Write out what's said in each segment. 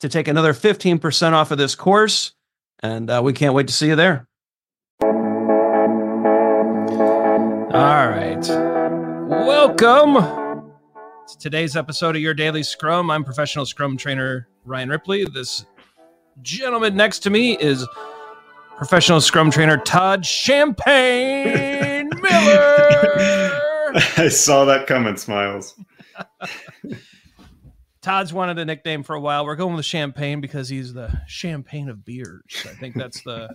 to take another 15% off of this course. And uh, we can't wait to see you there. All right. Welcome to today's episode of Your Daily Scrum. I'm professional Scrum trainer Ryan Ripley. This gentleman next to me is professional Scrum trainer Todd Champagne Miller. I saw that coming, Smiles. Todd's wanted a nickname for a while. We're going with champagne because he's the champagne of beers. I think that's the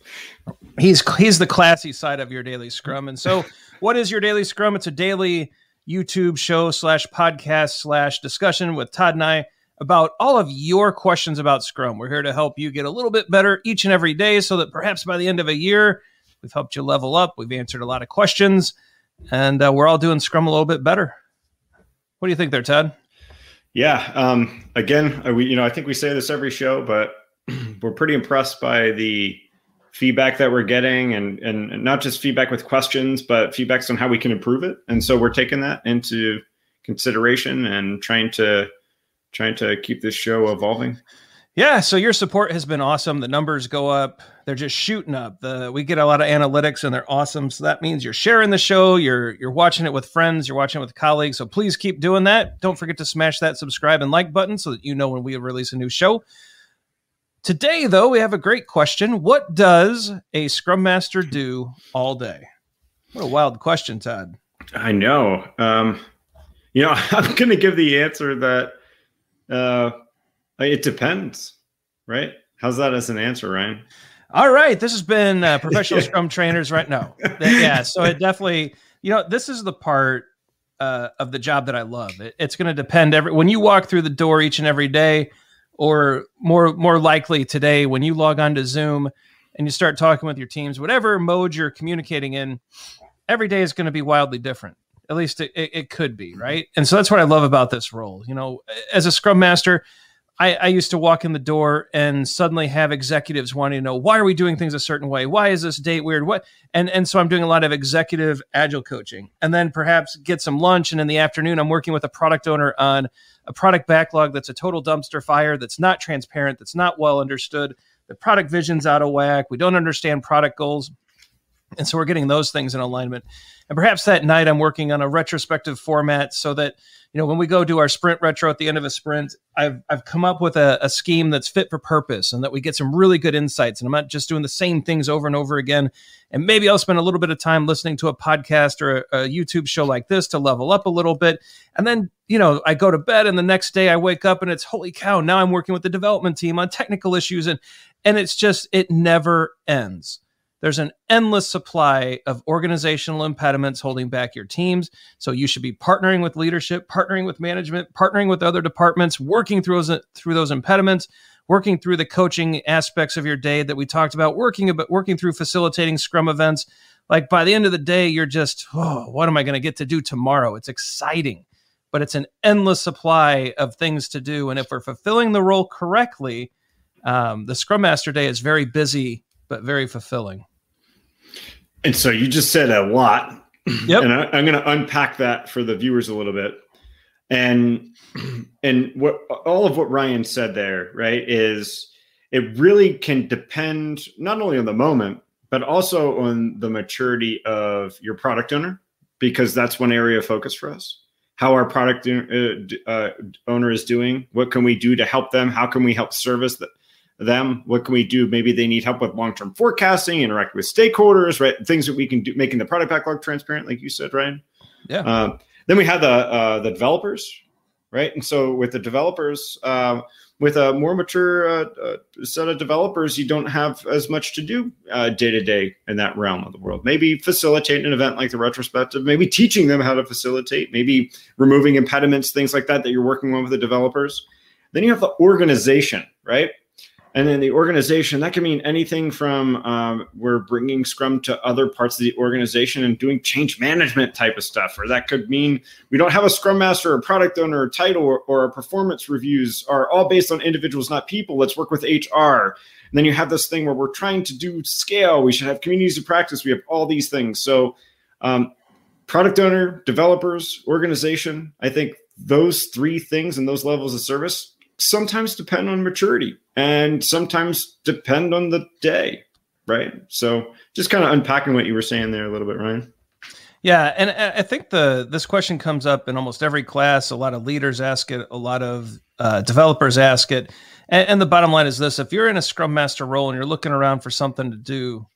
he's he's the classy side of your daily scrum. And so, what is your daily scrum? It's a daily YouTube show slash podcast slash discussion with Todd and I about all of your questions about Scrum. We're here to help you get a little bit better each and every day, so that perhaps by the end of a year, we've helped you level up. We've answered a lot of questions, and uh, we're all doing Scrum a little bit better. What do you think there, Todd? Yeah. Um, again, uh, we you know I think we say this every show, but we're pretty impressed by the feedback that we're getting, and and not just feedback with questions, but feedbacks on how we can improve it. And so we're taking that into consideration and trying to trying to keep this show evolving. Yeah, so your support has been awesome. The numbers go up; they're just shooting up. The we get a lot of analytics, and they're awesome. So that means you're sharing the show, you're you're watching it with friends, you're watching it with colleagues. So please keep doing that. Don't forget to smash that subscribe and like button so that you know when we release a new show. Today, though, we have a great question. What does a Scrum Master do all day? What a wild question, Todd. I know. Um, you know, I'm going to give the answer that. Uh, it depends, right? How's that as an answer, Ryan? All right, this has been uh, professional Scrum trainers, right? No, yeah. So it definitely, you know, this is the part uh, of the job that I love. It, it's going to depend every when you walk through the door each and every day, or more more likely today when you log on to Zoom and you start talking with your teams, whatever mode you're communicating in, every day is going to be wildly different. At least it, it, it could be, right? And so that's what I love about this role. You know, as a Scrum Master I, I, used to walk in the door and suddenly have executives wanting to know why are we doing things a certain way? Why is this date weird? What and and so I'm doing a lot of executive agile coaching, and then perhaps get some lunch, and in the afternoon I'm working with a product owner on a product backlog that's a total dumpster fire, that's not transparent, that's not well understood. The product vision's out of whack. We don't understand product goals. And so we're getting those things in alignment. And perhaps that night I'm working on a retrospective format so that, you know, when we go do our sprint retro at the end of a sprint, I've, I've come up with a, a scheme that's fit for purpose and that we get some really good insights. And I'm not just doing the same things over and over again. And maybe I'll spend a little bit of time listening to a podcast or a, a YouTube show like this to level up a little bit. And then, you know, I go to bed and the next day I wake up and it's holy cow, now I'm working with the development team on technical issues. And, and it's just, it never ends there's an endless supply of organizational impediments holding back your teams. So you should be partnering with leadership, partnering with management, partnering with other departments, working through those through those impediments, working through the coaching aspects of your day that we talked about, working about working through facilitating scrum events. Like by the end of the day, you're just, oh, what am I going to get to do tomorrow? It's exciting, but it's an endless supply of things to do. And if we're fulfilling the role correctly, um, the Scrum Master Day is very busy but very fulfilling. And so you just said a lot. Yep. And I, I'm going to unpack that for the viewers a little bit. And and what all of what Ryan said there, right, is it really can depend not only on the moment, but also on the maturity of your product owner, because that's one area of focus for us. How our product uh, uh, owner is doing, what can we do to help them? How can we help service the, them. What can we do? Maybe they need help with long-term forecasting interact with stakeholders right? Things that we can do making the product backlog transparent like you said ryan. Yeah. Um, then we have the uh, the developers right? And so with the developers uh, with a more mature uh, uh, set of developers you don't have as much to do day to day in that realm of the world. Maybe facilitating an event like the retrospective maybe teaching them how to facilitate maybe removing impediments things like that that you're working on with the developers. Then you have the organization right and then the organization, that can mean anything from um, we're bringing Scrum to other parts of the organization and doing change management type of stuff. Or that could mean we don't have a Scrum Master or product owner or title or, or our performance reviews are all based on individuals, not people. Let's work with HR. And then you have this thing where we're trying to do scale. We should have communities of practice. We have all these things. So, um, product owner, developers, organization, I think those three things and those levels of service sometimes depend on maturity and sometimes depend on the day, right? So just kind of unpacking what you were saying there a little bit, Ryan. Yeah, and I think the this question comes up in almost every class. A lot of leaders ask it, a lot of uh, developers ask it, and, and the bottom line is this: if you're in a Scrum Master role and you're looking around for something to do,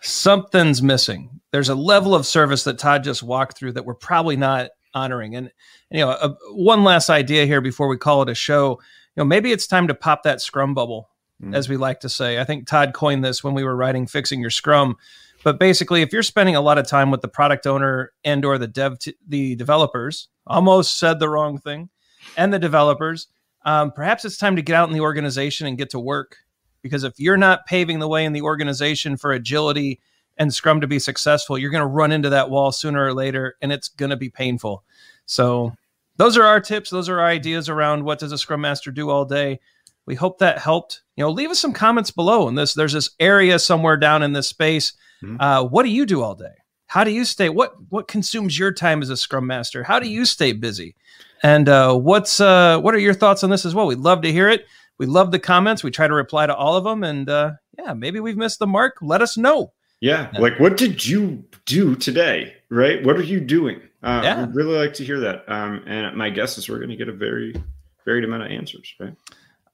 something's missing. There's a level of service that Todd just walked through that we're probably not honoring. And you know, a, one last idea here before we call it a show. You know, maybe it's time to pop that Scrum bubble, mm. as we like to say. I think Todd coined this when we were writing "Fixing Your Scrum." But basically, if you're spending a lot of time with the product owner and or the dev, t- the developers, almost said the wrong thing, and the developers, um, perhaps it's time to get out in the organization and get to work. Because if you're not paving the way in the organization for agility and Scrum to be successful, you're going to run into that wall sooner or later, and it's going to be painful. So, those are our tips. Those are our ideas around what does a Scrum Master do all day. We hope that helped. You know, leave us some comments below. And this, there's this area somewhere down in this space. Mm-hmm. Uh, what do you do all day? How do you stay? What what consumes your time as a Scrum Master? How do you stay busy? And uh, what's uh, what are your thoughts on this as well? We'd love to hear it. We love the comments. We try to reply to all of them. And uh, yeah, maybe we've missed the mark. Let us know. Yeah. Like, what did you do today? Right? What are you doing? Uh, yeah. We'd really like to hear that. Um, and my guess is we're going to get a very varied amount of answers, right?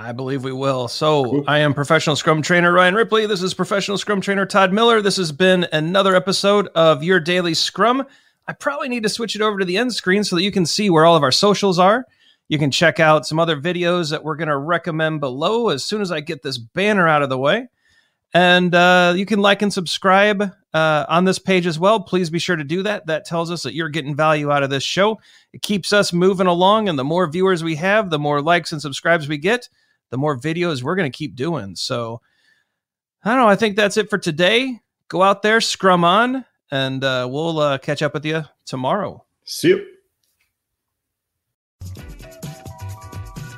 I believe we will. So, cool. I am professional Scrum trainer Ryan Ripley. This is professional Scrum trainer Todd Miller. This has been another episode of Your Daily Scrum. I probably need to switch it over to the end screen so that you can see where all of our socials are. You can check out some other videos that we're going to recommend below as soon as I get this banner out of the way. And uh, you can like and subscribe uh, on this page as well. Please be sure to do that. That tells us that you're getting value out of this show. It keeps us moving along. And the more viewers we have, the more likes and subscribes we get, the more videos we're going to keep doing. So I don't know. I think that's it for today. Go out there, scrum on, and uh, we'll uh, catch up with you tomorrow. See you.